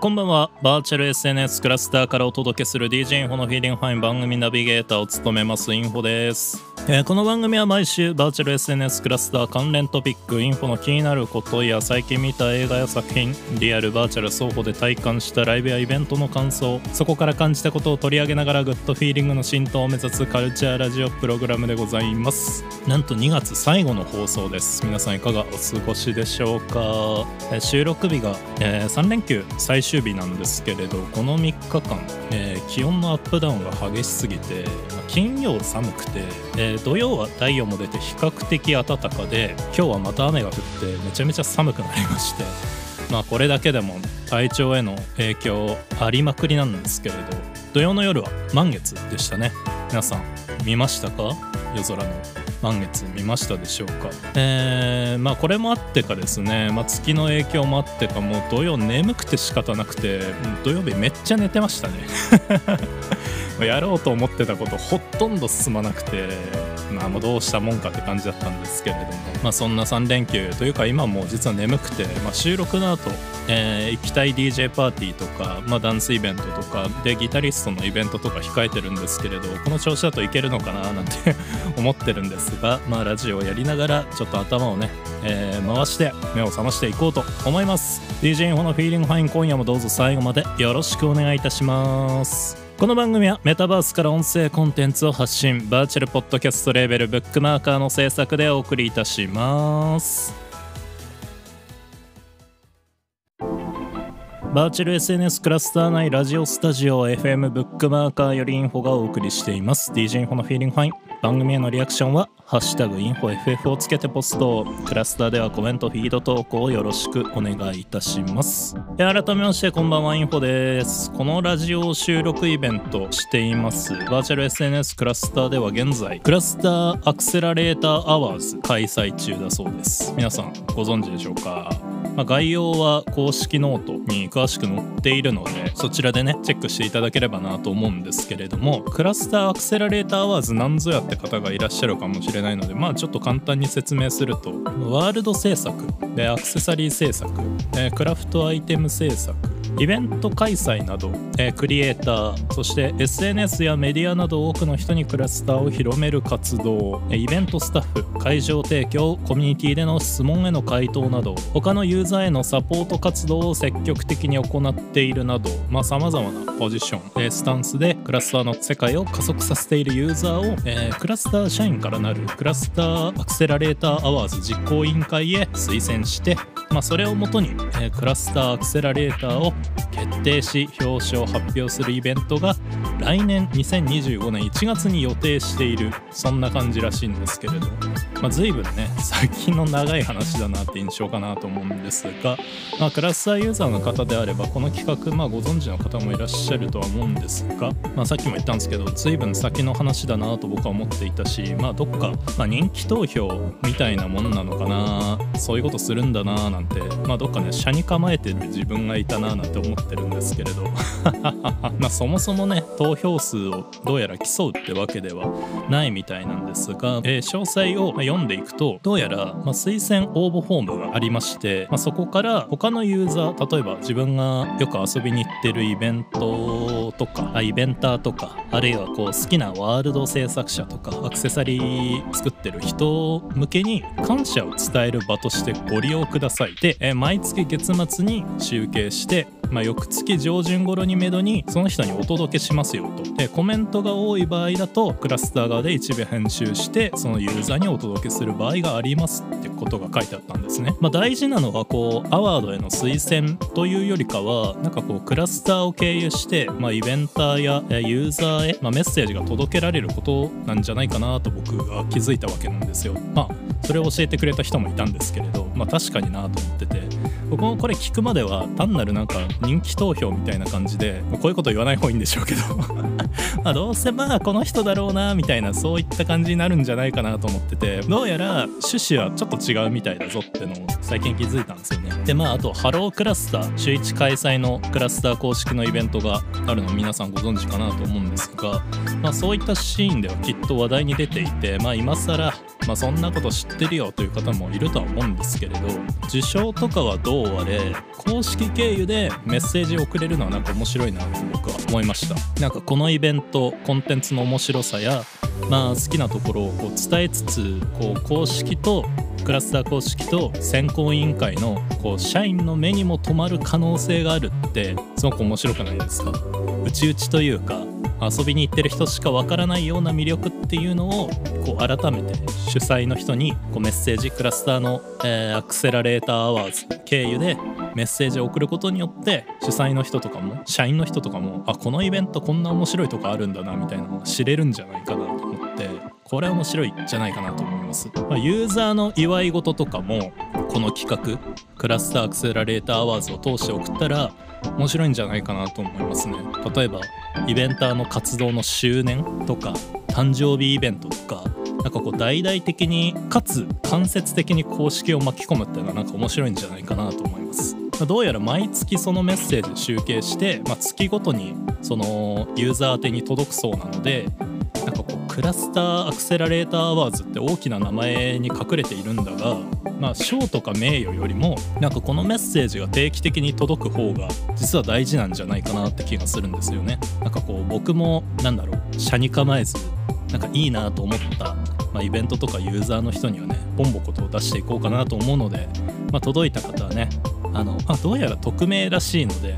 こんばんは。バーチャル SNS クラスターからお届けする DJ インフォの Feeling Fine 番組ナビゲーターを務めますインフォです、えこの番組は毎週バーチャル SNS クラスター関連トピックインフォの気になることや最近見た映画や作品リアルバーチャル双方で体感したライブやイベントの感想そこから感じたことを取り上げながら good feeling の浸透を目指すカルチャーラジオプログラムでございます。なんと2月最後の放送です。皆さんいかがお過ごしでしょうか、え収録日が、え3連休最終日なんですけれどこの3日間、えー気温のアップダウンが激しすぎて、ま金曜寒くて、えー土曜は太陽も出て比較的暖かで今日はまた雨が降ってめちゃめちゃ寒くなりまして まあこれだけでも体調への影響ありまくりなんですけれど土曜の夜は満月でしたね。皆さん見ましたか？夜空の。満月見ましたでしょうか。えー、まあこれもあってかですね、まあ、月の影響もあってかもう土曜眠くて仕方なくて土曜日めっちゃ寝てましたね。やろうと思ってたことほとんど進まなくてまあもうどうしたもんかって感じだったんですけれどもまあそんな3連休というか今も実は眠くて、まあ、収録の後、えー行きたい DJ パーティーとか、まあ、ダンスイベントとかでギタリストのイベントとか控えてるんですけれどこの調子だといけるのかななんて 思ってるんですがまあラジオをやりながらちょっと頭をね、えー回して目を覚ましていこうと思います。DJ インフォのフィーリングファイン今夜もどうぞ最後までよろしくお願いいたします。この番組はメタバースから音声コンテンツを発信バーチャルポッドキャストレーベルブックマーカーの制作でお送りいたします。バーチャル SNS クラスター内ラジオスタジオ FM ブックマーカーよりインフォがお送りしています。DJ インフォの Feeling Fine。番組へのリアクションは「ハッシュタグインフォ FF」をつけてポストクラスターではコメントフィード投稿をよろしくお願いいたします。改めましてこんばんはインフォですこのラジオ収録イベントしています。バーチャル SNS クラスターでは現在 Cluster Accelerator Awards 開催中だそうです。皆さんご存知でしょうか？まあ、概要は公式ノートに詳しく載っているのでそちらでねチェックしていただければなと思うんですけれども Cluster Accelerator Awards なんぞやって方がいらっしゃるかもしれないのでまあちょっと簡単に説明するとワールド制作でアクセサリー制作、えクラフトアイテム制作イベント開催など、えークリエイターそして SNS やメディアなど多くの人にクラスターを広める活動イベントスタッフ会場提供コミュニティでの質問への回答など他のユーザーへのサポート活動を積極的に行っているなどさまざ、まなポジション、えースタンスでクラスターの世界を加速させているユーザーを、えークラスター社員からなる Cluster Accelerator Awards 実行委員会へ推薦してまあ、それをもとに、えー Cluster Accelerator を決定し表彰発表するイベントが来年2025年1月に予定しているそんな感じらしいんですけれど、まあ、随分ね先の長い話だなって印象かなと思うんですが、まあ、クラスターユーザーの方であればこの企画、まあ、ご存知の方もいらっしゃるとは思うんですが、まあ、さっきも言ったんですけど随分先の話だなと僕は思っていたし、まあ、どっか、まあ、人気投票みたいなもんなのかな。そういうことするんだななんて、まあ、どっかね車に構えてる自分がいたななんて。思ってるんですけれど。まあそもそもね投票数をどうやら競うってわけではないみたいなんですが、えー詳細を読んでいくとどうやら、まあ、推薦応募フォームがありまして、まあ、そこから他のユーザー例えば自分がよく遊びに行ってるイベントとかイベンターとかあるいはこう好きなワールド制作者とかアクセサリー作ってる人向けに感謝を伝える場としてご利用ください。で、えー毎月月末に集計してまあ、翌月上旬頃にめどにその人にお届けしますよと。でコメントが多い場合だとクラスター側で一部編集してそのユーザーにお届けする場合がありますってことが書いてあったんですね、まあ、大事なのはこうアワードへの推薦というよりかはなんかこうクラスターを経由して、まあ、イベンターやユーザーへ、まあ、メッセージが届けられることなんじゃないかなと僕は気づいたわけなんですよ。まあそれを教えてくれた人もいたんですけれどまあ確かになと思ってて。僕もこれ聞くまでは単なるなんか人気投票みたいな感じでこういうこと言わない方がいいんでしょうけど。まどうせまあこの人だろうなみたいなそういった感じになるんじゃないかなと思ってて。どうやら趣旨はちょっと違うみたいだぞってのを最近気づいたんですよね。でまああとハロークラスター週1開催のクラスター公式のイベントがあるの皆さんご存知かなと思うんですが、まあ、そういったシーンではきっと話題に出ていてまあ今更まあそんなこと知ってるよという方もいるとは思うんですけれど受賞とかはどうこうあれ公式経由でメッセージを送れるのはなんか面白いなって僕は思いました。なんかこのイベントコンテンツの面白さやまあ好きなところをこう伝えつつこう公式とクラスター公式と選考委員会のこう社員の目にも留まる可能性があるってすごく面白くないですか？内々というか遊びに行ってる人しかわからないような魅力っていうのをこう改めて主催の人にこうメッセージクラスターの、えー、 Accelerator Awards 経由でメッセージを送ることによって主催の人とかも社員の人とかもあこのイベントこんな面白いとこあるんだなみたいなのを知れるんじゃないかなと思ってこれ面白いんじゃないかなと思います、まあ、ユーザーの祝い事とかもこの企画 Cluster Accelerator Awards を通して送ったら面白いんじゃないかなと思いますね。例えばイベンターの活動の周年とか誕生日イベントとかなんかこう大々的にかつ間接的に公式を巻き込むっていうのはなんか面白いんじゃないかなと思います。どうやら毎月そのメッセージ集計して、まあ、月ごとにそのユーザー宛に届くそうなので Cluster Accelerator Awards って大きな名前に隠れているんだがまあ賞とか名誉よりもなんかこのメッセージが定期的に届く方が実は大事なんじゃないかなって気がするんですよね。なんかこう僕もなんだろう車に構えずなんかいいなと思った、まあ、イベントとかユーザーの人にはねボンボコと出していこうかなと思うので、まあ、届いた方はねあの、あ、どうやら匿名らしいので、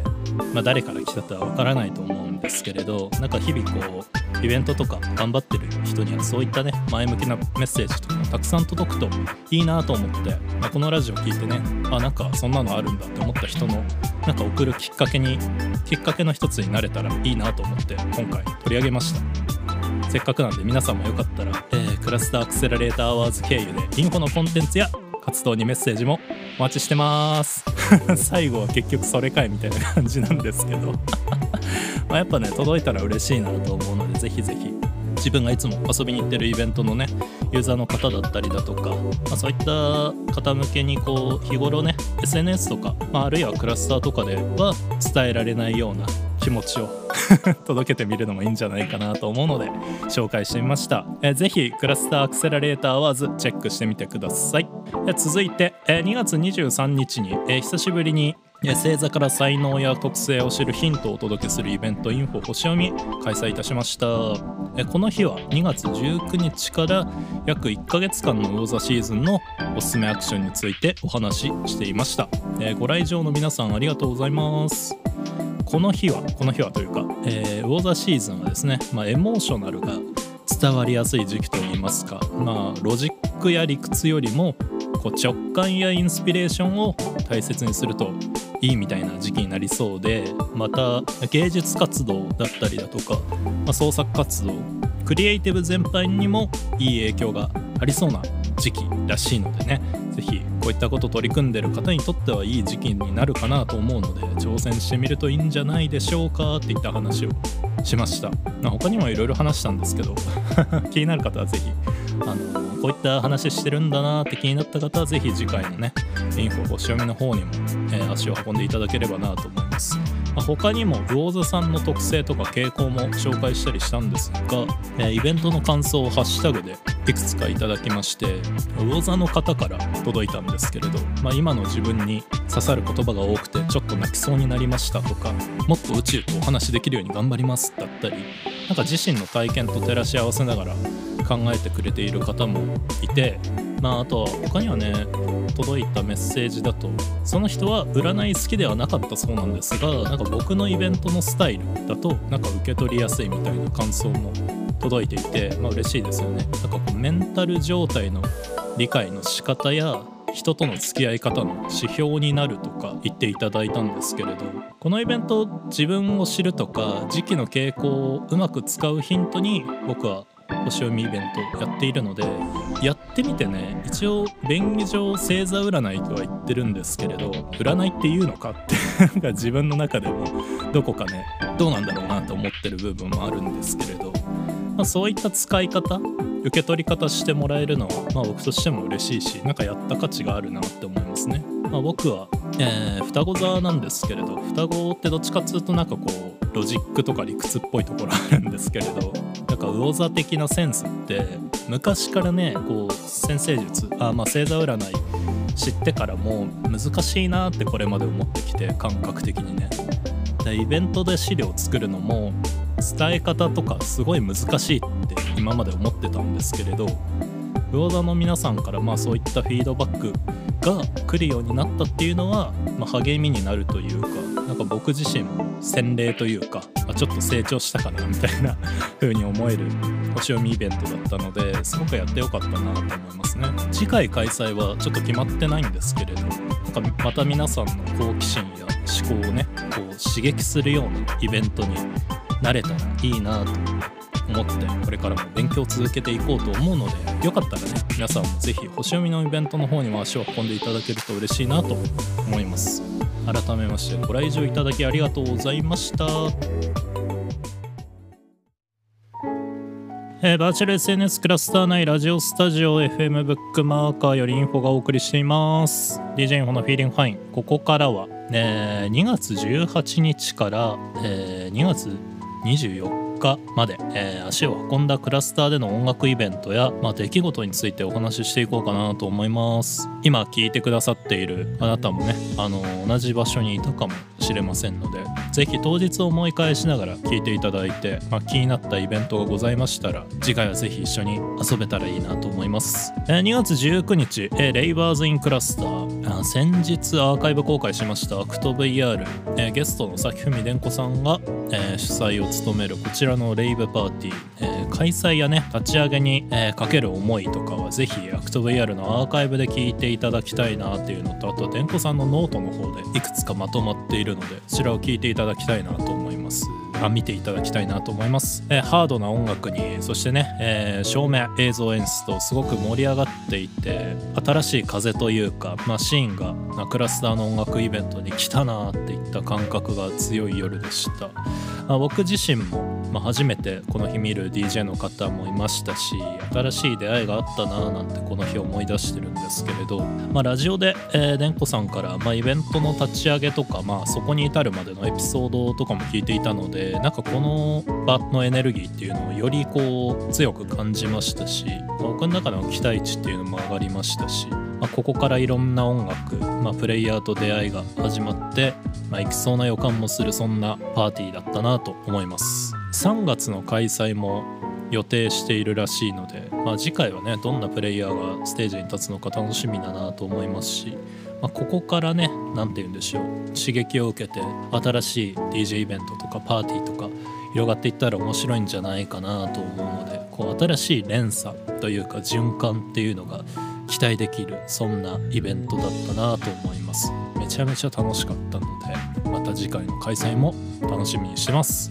まあ、誰から来たとはわからないと思うんですけれどなんか日々こうイベントとか頑張ってる人にはそういったね前向きなメッセージとかもたくさん届くといいなと思って、まあ、このラジオ聞いてねあなんかそんなのあるんだって思った人のなんか送るきっかけにきっかけの一つになれたらいいなと思って今回取り上げました。せっかくなんで皆さんもよかったら、えー、 Cluster Accelerator Awards 経由でインフォのコンテンツや活動にメッセージもお待ちしてます。最後は結局それかいみたいな感じなんですけど。まやっぱね届いたら嬉しいなと思うのでぜひぜひ自分がいつも遊びに行ってるイベントのねユーザーの方だったりだとか、まあ、そういった方向けにこう日頃ね SNS とか、まあ、あるいはクラスターとかでは伝えられないような気持ちを 届けてみるのもいいんじゃないかなと思うので紹介してみました、えー、ぜひクラスターアクセラレーターワーズチェックしてみてください、続いて、えー、2月23日に、久しぶりに星座から才能や特性を知るヒントをお届けするイベントインフォ星読み開催いたしました。この日は2月19日から約1ヶ月間の魚座シーズンのおすすめアクションについてお話ししていました。ご来場の皆さんありがとうございます。この日はこの日はというか、えー、魚座シーズンはですね、まあ、エモーショナルが伝わりやすい時期といいますかまあロジックや理屈よりもこう直感やインスピレーションを大切にするといいみたいな時期になりそうでまた芸術活動だったりだとか、まあ、創作活動クリエイティブ全般にもいい影響がありそうな時期らしいのでね是非こういったこと取り組んでる方にとってはいい時期になるかなと思うので挑戦してみるといいんじゃないでしょうかっていった話をしました、まあ、他にもいろいろ話したんですけど 気になる方は是非あのこういった話してるんだなって気になった方は是非次回のねインフォ星読みの方にも、えー、足を運んでいただければなと思います、まあ、他にも魚座さんの特性とか傾向も紹介したりしたんですが、えー、イベントの感想をハッシュタグでいくつかいただきまして魚座の方から届いたんですけれど、まあ、今の自分に刺さる言葉が多くてちょっと泣きそうになりましたとかもっと宇宙とお話しできるように頑張りますだったりなんか自身の体験と照らし合わせながら考えてくれている方もいてまああとは他にはね届いたメッセージだとその人は占い好きではなかったそうなんですがなんか僕のイベントのスタイルだとなんか受け取りやすいみたいな感想も届いていてまあ嬉しいですよね。なんかこうメンタル状態の理解の仕方や人との付き合い方の指標になるとか言っていただいたんですけれどこのイベント自分を知るとか時期の傾向をうまく使うヒントに僕は星読みイベントやっているのでやってみてね一応便宜上星座占いとは言ってるんですけれど占いって言うのか？って自分の中でもどこかねどうなんだろうなと思ってる部分もあるんですけれど、まあ、そういった使い方受け取り方してもらえるのは、まあ、僕としても嬉しいしなんかやった価値があるなって思いますね。まあ、僕は、えー、双子座なんですけれど双子ってどっちかっつうとなんかこうロジックとか理屈っぽいところあるんですけれどなんか魚座的なセンスって昔からねこう先生術あまあ星座占い知ってからも難しいなってこれまで思ってきて感覚的にねでイベントで資料作るのも伝え方とかすごい難しいって今まで思ってたんですけれど魚座の皆さんからまあそういったフィードバックが来るようになったっていうのは、まあ、励みになるというかなんか僕自身も洗礼というかあちょっと成長したかなみたいな風に思える星読みイベントだったのですごくやってよかったなと思いますね。次回開催はちょっと決まってないんですけれどなんかまた皆さんの好奇心や思考をねこう刺激するようなイベントになれたらいいなと思ってこれからも勉強を続けていこうと思うのでよかったらね皆さんも是非星読みのイベントの方にも足を運んでいただけると嬉しいなと思います。改めましてご来場いただきありがとうございました。えー、バーチャル SNS クラスター内ラジオスタジオ FM ブックマーカーよりインフォがお送りしています。DJ インフォのフィーリングファイン。ここからは、ね、2月18日から、えー、2月24日まで、えー、足を運んだクラスターでの音楽イベントや、まあ、出来事についてお話ししていこうかなと思います。今聞いてくださっているあなたもねあの同じ場所にいたかもしれませんので是非当日思い返しながら聞いていただいて、まあ、気になったイベントがございましたら次回は是非一緒に遊べたらいいなと思います、えー、2月19日、えー、 Ravers in Cluster。先日アーカイブ公開しましたアクト VR、えー、ゲストの崎文伝子さんが、え、主催を務めるこちらのレイブパーティー、えー、開催やね立ち上げに、えー、かける思いとかはぜひアクト VR のアーカイブで聞いていただきたいなっていうのとあと伝子さんのノートの方でいくつかまとまっているのでそちらを聞いていただきたいなと思います。あ見ていただきたいなと思います、えー、ハードな音楽にそしてね、えー、照明映像演出とすごく盛り上がっていて新しい風というか、ま、シーンがクラスターの音楽イベントに来たなっていった感覚が強い夜でした、まあ、僕自身もまあ、初めてこの日見る DJ の方もいましたし新しい出会いがあったなぁなんてこの日思い出してるんですけれど、まあ、ラジオで、えー、でんこさんから、まあ、イベントの立ち上げとか、まあ、そこに至るまでのエピソードとかも聞いていたのでなんかこの場のエネルギーっていうのをよりこう強く感じましたしまあ僕の中の期待値っていうのも上がりましたしまあ、ここからいろんな音楽、まあ、プレイヤーと出会いが始まって、まあ、いきそうな予感もするそんなパーティーだったなと思います。3月の開催も予定しているらしいので、まあ、次回はねどんなプレイヤーがステージに立つのか楽しみだなと思いますし、まあ、ここからね何て言うんでしょう刺激を受けて新しい DJ イベントとかパーティーとか広がっていったら面白いんじゃないかなと思うのでこう新しい連鎖というか循環っていうのが期待できるそんなイベントだったなと思います。めちゃめちゃ楽しかったのでまた次回の開催も楽しみにしてます。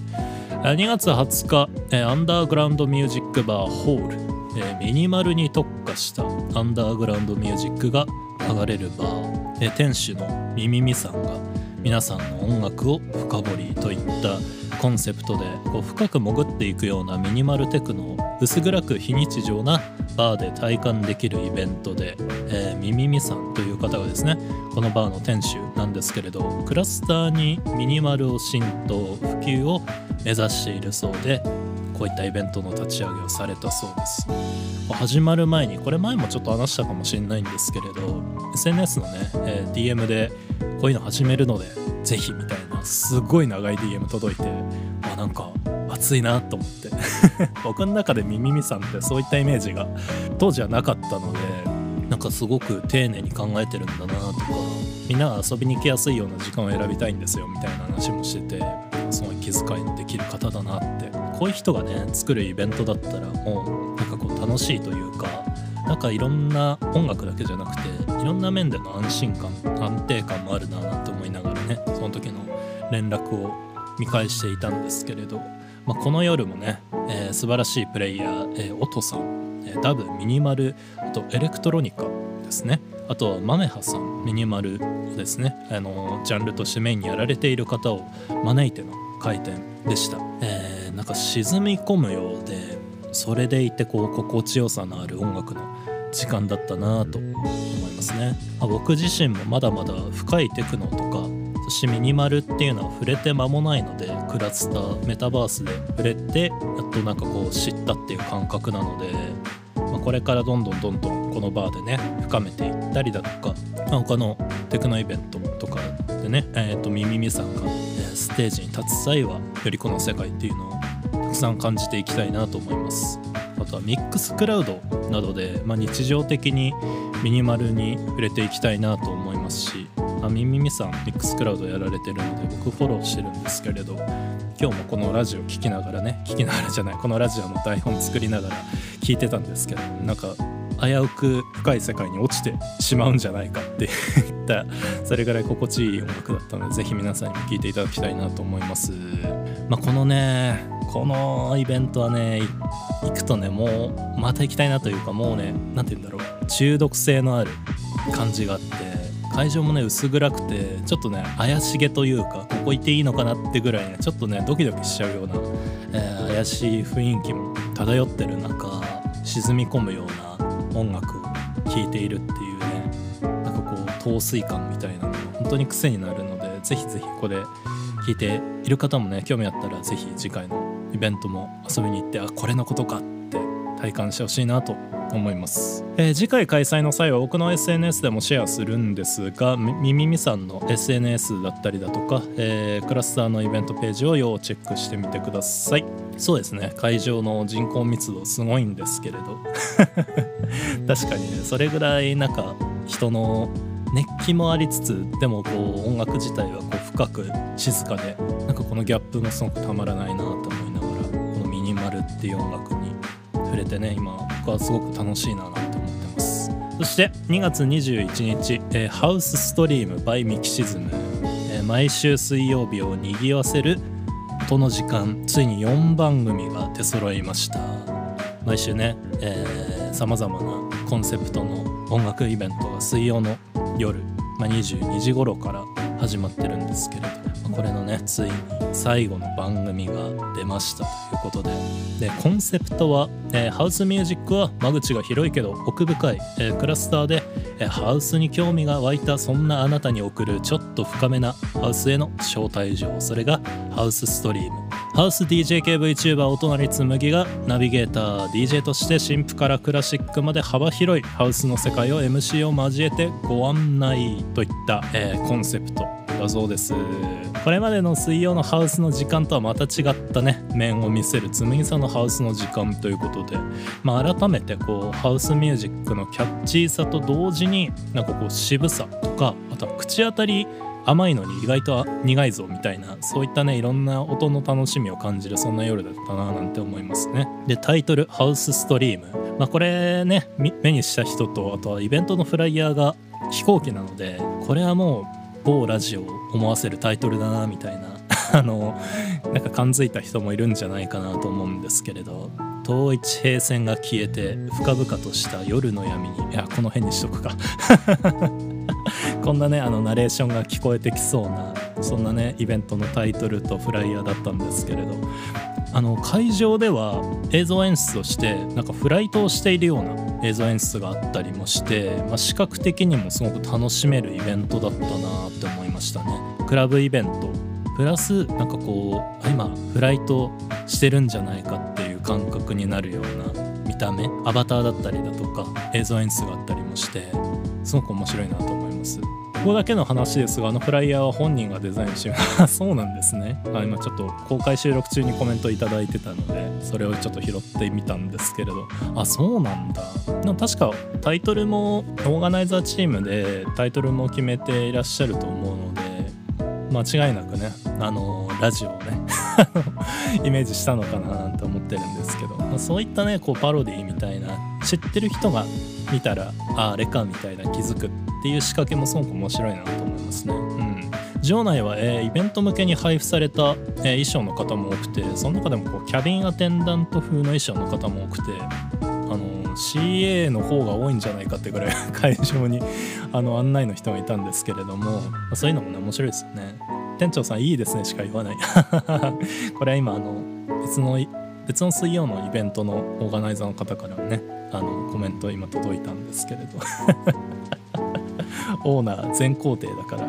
2月20日アンダーグラウンドミュージックバーホールミニマルに特化したアンダーグラウンドミュージックが流れるバー。店主のみみみさんが皆さんの音楽を深掘りといったコンセプトで深く潜っていくようなミニマルテクノを薄暗く非日常なバーで体感できるイベントで、えー、ミミミさんという方がですねこのバーの店主なんですけれどクラスターにミニマルを浸透普及を目指しているそうでこういったイベントの立ち上げをされたそうです。始まる前にこれ前もちょっと話したかもしれないんですけれど SNS のね、えー、DM でこういうの始めるのでぜひみたいなすごい長い DM 届いてあなんか熱いなと思って。僕の中でミミミさんってそういったイメージが当時はなかったのでなんかすごく丁寧に考えてるんだなとかみんなが遊びに行きやすいような時間を選びたいんですよみたいな話もしてて。すごい気遣いのできる方だなって。こういう人がね作るイベントだったらもうなんかこう楽しいというかなんかいろんな音楽だけじゃなくていろんな面での安心感安定感もあるななんて思いながらねその時の連絡を見返していたんですけれど、まあ、この夜もね、えー、素晴らしいプレイヤー、えー、オトさん、えー、ダブミニマルあとエレクトロニカですね。あとはマメハさんミニマルをですね。あのジャンルとしてメインにやられている方を招いての回転でした、えー、なんか沈み込むようでそれでいてこう心地よさのある音楽の時間だったなと思いますね、まあ、僕自身もまだまだ深いテクノとかそしてミニマルっていうのは触れて間もないのでクラスターメタバースで触れてやっとなんかこう知ったっていう感覚なので、まあ、これからどんどんどんどんこのバーでね深めていってったりだとか、まあ、他のテクノイベントとかでね、えー、とミミミさんが、えーステージに立つ際はよりこの世界っていうのをたくさん感じていきたいなと思います。あとはミックスクラウドなどで、まあ、日常的にミニマルに触れていきたいなと思いますしあミミミさんミックスクラウドやられてるので僕フォローしてるんですけれど今日もこのラジオ聞きながらね聞きながらじゃないこのラジオの台本作りながら聞いてたんですけどなんか危うく深い世界に落ちてしまうんじゃないかっていった。それぐらい心地いい音楽だったのでぜひ皆さんにも聴いていただきたいなと思います。まあこのねこのイベントはね行くとねもうまた行きたいなというかもうね何て言うんだろう。中毒性のある感じがあって会場もね薄暗くてちょっとね怪しげというかここ行っていいのかなってぐらいねちょっとねドキドキしちゃうような、えー怪しい雰囲気も漂ってる中沈み込むような音楽聴いているっていうねなんかこう陶酔感みたいなのが本当に癖になるのでぜひぜひここで聴いている方もね興味あったらぜひ次回のイベントも遊びに行ってあこれのことかって体感してほしいなと思います、えー次回開催の際は僕の SNS でもシェアするんですがみみみみさんの SNS だったりだとか、えークラスターのイベントページを要チェックしてみてください。そうですね。会場の人口密度すごいんですけれど。確かにね。それぐらいなんか人の熱気もありつつでもこう音楽自体はこう深く静かでなんかこのギャップもすごくたまらないなと思いながらこのミニマルっていう音楽に触れてね今僕はすごく楽しいななんて思ってます。そして2月21日、えーハウスストリーム by ミキシズム、えー毎週水曜日をにぎわせる音の時間ついに4番組が出揃いました。毎週ねさまざまなコンセプトの音楽イベントが水曜の夜、まあ、22時頃から始まってるんですけれど、これのねついに最後の番組が出ましたということで。でコンセプトは、えーハウスミュージックは間口が広いけど奥深い、えークラスターで、えーハウスに興味が湧いたそんなあなたに送るちょっと深めなハウスへの招待状。それがハウスストリーム。ハウス DJ 系 VTuber お隣紬がナビゲーター DJ として新譜からクラシックまで幅広いハウスの世界を MC を交えてご案内といった、えーコンセプト。だそうです。これまでの水曜のハウスの時間とはまた違ったね面を見せる紬さんのハウスの時間ということで、まあ、改めてこうハウスミュージックのキャッチーさと同時になんかこう渋さとかあとは口当たり甘いのに意外と苦いぞみたいなそういったねいろんな音の楽しみを感じるそんな夜だったななんて思いますね。でタイトル「ハウスストリーム」まあこれね目にした人とあとはイベントのフライヤーが飛行機なのでこれはもう某ラジオを思わせるタイトルだなみたいな。あのなんか感づいた人もいるんじゃないかなと思うんですけれど。統一平線が消えて深々とした夜の闇に。いやこの辺にしとくか。こんなねあのナレーションが聞こえてきそうなそんなねイベントのタイトルとフライヤーだったんですけれど。あの会場では映像演出としてなんかフライトをしているような映像演出があったりもして、まあ、視覚的にもすごく楽しめるイベントだったなって思いましたね。クラブイベント。プラスなんかこう今フライトしてるんじゃないかっていう感覚になるような見た目アバターだったりだとか映像演出があったりもしてすごく面白いなと思います。ここだけの話ですがあのフライヤーは本人がデザインしてあ そうなんですね。あ今ちょっと公開収録中にコメントいただいてたのでそれをちょっと拾ってみたんですけれど。あそうなんだ。でも確かタイトルもオーガナイザーチームでタイトルも決めていらっしゃると思うので間違いなくねあのラジオをね イメージしたのかななんて思ってるんですけど、まあ、そういったねこうパロディみたいな知ってる人が見たらああれかみたいな気づくっっていう仕掛けもすごく面白いなと思いますね。うん。場内は、えーイベント向けに配布された、えー衣装の方も多くてその中でもこうキャビンアテンダント風の衣装の方も多くてあの CA の方が多いんじゃないかってぐらい 会場にあの案内の人がいたんですけれども、まあそういうのもね面白いですよね。店長さんいいですねしか言わない。これは今あの別の別の水曜のイベントのオーガナイザーの方からねあのコメント今届いたんですけれど。オーナー全工程だから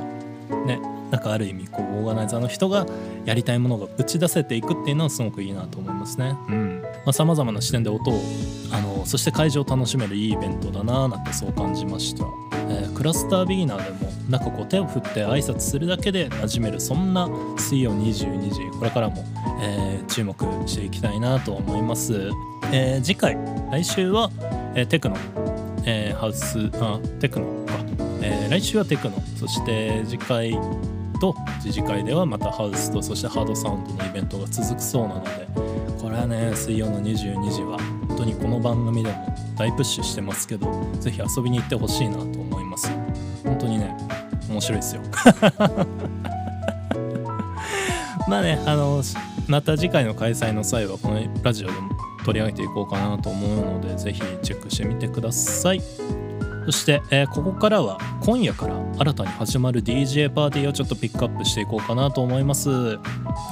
ねなんかある意味こうオーガナイザーの人がやりたいものが打ち出せていくっていうのはすごくいいなと思いますね。うんさまざ、まな視点で音をあのそして会場を楽しめるいいイベントだなーなんてそう感じました。えークラスタービギナーでもなんかこう手を振って挨拶するだけで馴染めるそんな水曜22時これからも、えー注目していきたいなと思います、えー次回来週は、えーテクノ、えーハウスあテクノか、えー来週はテクノ。そして次回と次次回ではまたハウスとそしてハードサウンドのイベントが続くそうなのでこれはね水曜の22時は本当にこの番組でも大プッシュしてますけどぜひ遊びに行ってほしいなと思います。本当にね面白いですよ。まあねあのまた次回の開催の際はこのラジオでも取り上げていこうかなと思うのでぜひチェックしてみてください。そして、えーここからは今夜から新たに始まる DJ パーティーをちょっとピックアップしていこうかなと思います、えー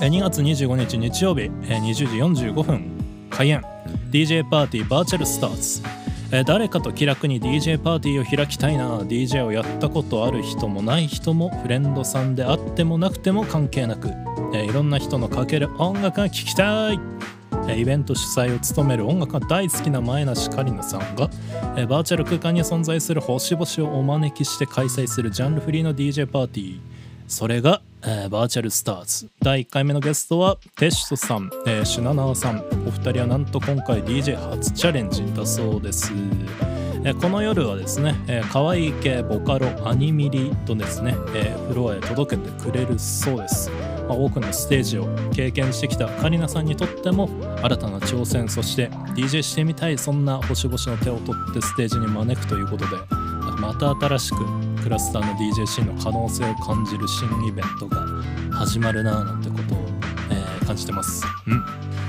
2月25日日曜日、えー20時45分開演。DJ パーティーバーチャルスターズえー誰かと気楽に DJ パーティーを開きたいな。DJ をやったことある人もない人もフレンドさんであってもなくても関係なく、えーいろんな人のかける音楽が聴きたい。イベント主催を務める音楽が大好きな前梨香里奈さんが、バーチャル空間に存在する星々をお招きして開催するジャンルフリーの DJ パーティー。それが、えーバーチャルスターズ。第1回目のゲストはテシトさん、えーシュナナーさん。お二人はなんと今回 DJ 初チャレンジだそうです。この夜はですね、えー、可愛い系ボカロアニミリとですね、えーフロアへ届けてくれるそうです、まあ、多くのステージを経験してきたカリナさんにとっても新たな挑戦そして DJ してみたいそんな星々の手を取ってステージに招くということでまた新しくクラスターの DJ シーンの可能性を感じる新イベントが始まるなぁなんてことを、えー感じてます。うん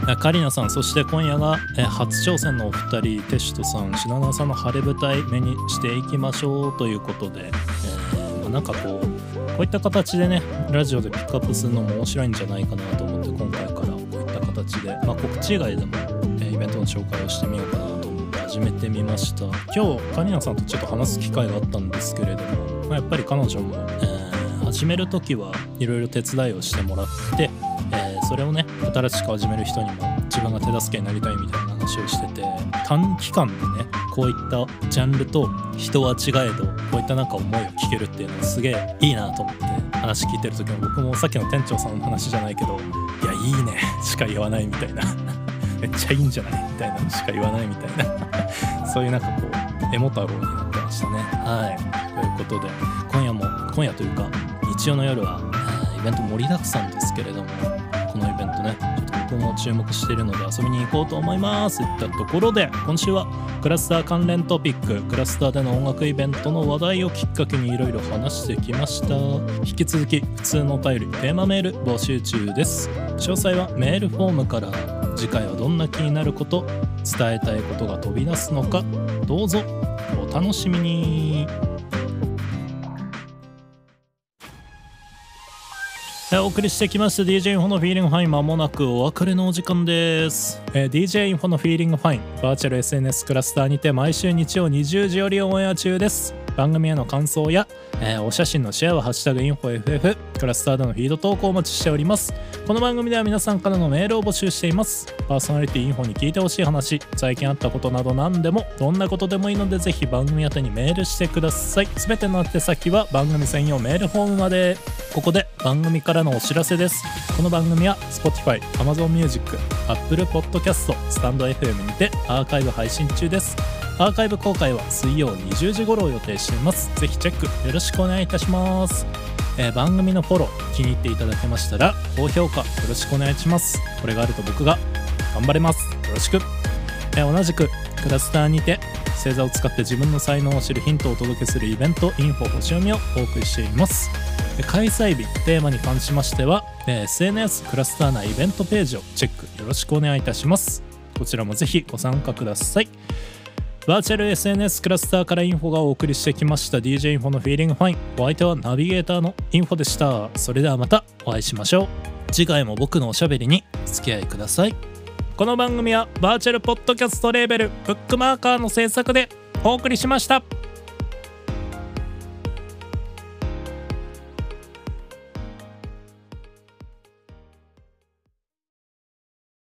えカリナさんそして今夜が、えー初挑戦のお二人テシュトさんシナナさんの晴れ舞台目にしていきましょうということで、えーまあなんかこうこういった形でねラジオでピックアップするのも面白いんじゃないかなと思って今回からこういった形で、まあ、告知以外でも、えイベントの紹介をしてみようかなと思って始めてみました。今日カリナさんとちょっと話す機会があったんですけれども、まあ、やっぱり彼女も、えー始める時はいろいろ手伝いをしてもらって、えーそれをね新しく始める人にも自分が手助けになりたいみたいな話をしてて短期間でねこういったジャンルと人は違えどこういったなんか思いを聞けるっていうのはすげえいいなと思って話聞いてる時も僕もさっきの店長さんの話じゃないけどいやいいねしか言わないみたいな。めっちゃいいんじゃないみたいな。しか言わないみたいなそういうなんかこうエモ太郎になってましたね。はい。ということで今夜も今夜というか日曜の夜は、イベント盛りだくさんですけれどもこのイベントね僕も注目しているので遊びに行こうと思います。といったところで今週はクラスター関連トピッククラスターでの音楽イベントの話題をきっかけにいろいろ話してきました。引き続き普通のお便りテーマメール募集中です。詳細はメールフォームから。次回はどんな気になること伝えたいことが飛び出すのかどうぞお楽しみに。お送りしてきました DJ インフォのフィーリングファインまもなくお別れのお時間です、えー DJ インフォのフィーリングファインバーチャル SNS クラスターにて毎週日曜20時よりオンエア中です。番組への感想や、えーお写真のシェアは「ハッシュタグインフォ FF」クラスターでのフィード投稿をお待ちしております。この番組では皆さんからのメールを募集しています。パーソナリティインフォに聞いてほしい話最近あったことなど何でもどんなことでもいいのでぜひ番組宛てにメールしてください。すべての宛先は番組専用メールフォームまで。ここで番組からのお知らせです。この番組は Spotify、Amazon Music、Apple Podcast、スタンド FM にてアーカイブ配信中です。アーカイブ公開は水曜20時頃を予定しています。ぜひチェックよろしくお願いいたします。えー番組のフォロー気に入っていただけましたら高評価よろしくお願いします。これがあると僕が頑張れます。よろしく、えー同じくクラスターにて星座を使って自分の才能を知るヒントをお届けするイベントインフォ星読みをお送りしています。開催日テーマに関しましては、え SNS クラスター内イベントページをチェックよろしくお願いいたします。こちらもぜひご参加ください。バーチャル SNS クラスターからインフォがお送りしてきました DJ インフォのフィーリングファイン。お相手はナビゲーターのインフォでした。それではまたお会いしましょう。次回も僕のおしゃべりにお付き合いください。この番組はバーチャルポッドキャストレーベルブックマーカーの制作でお送りしました。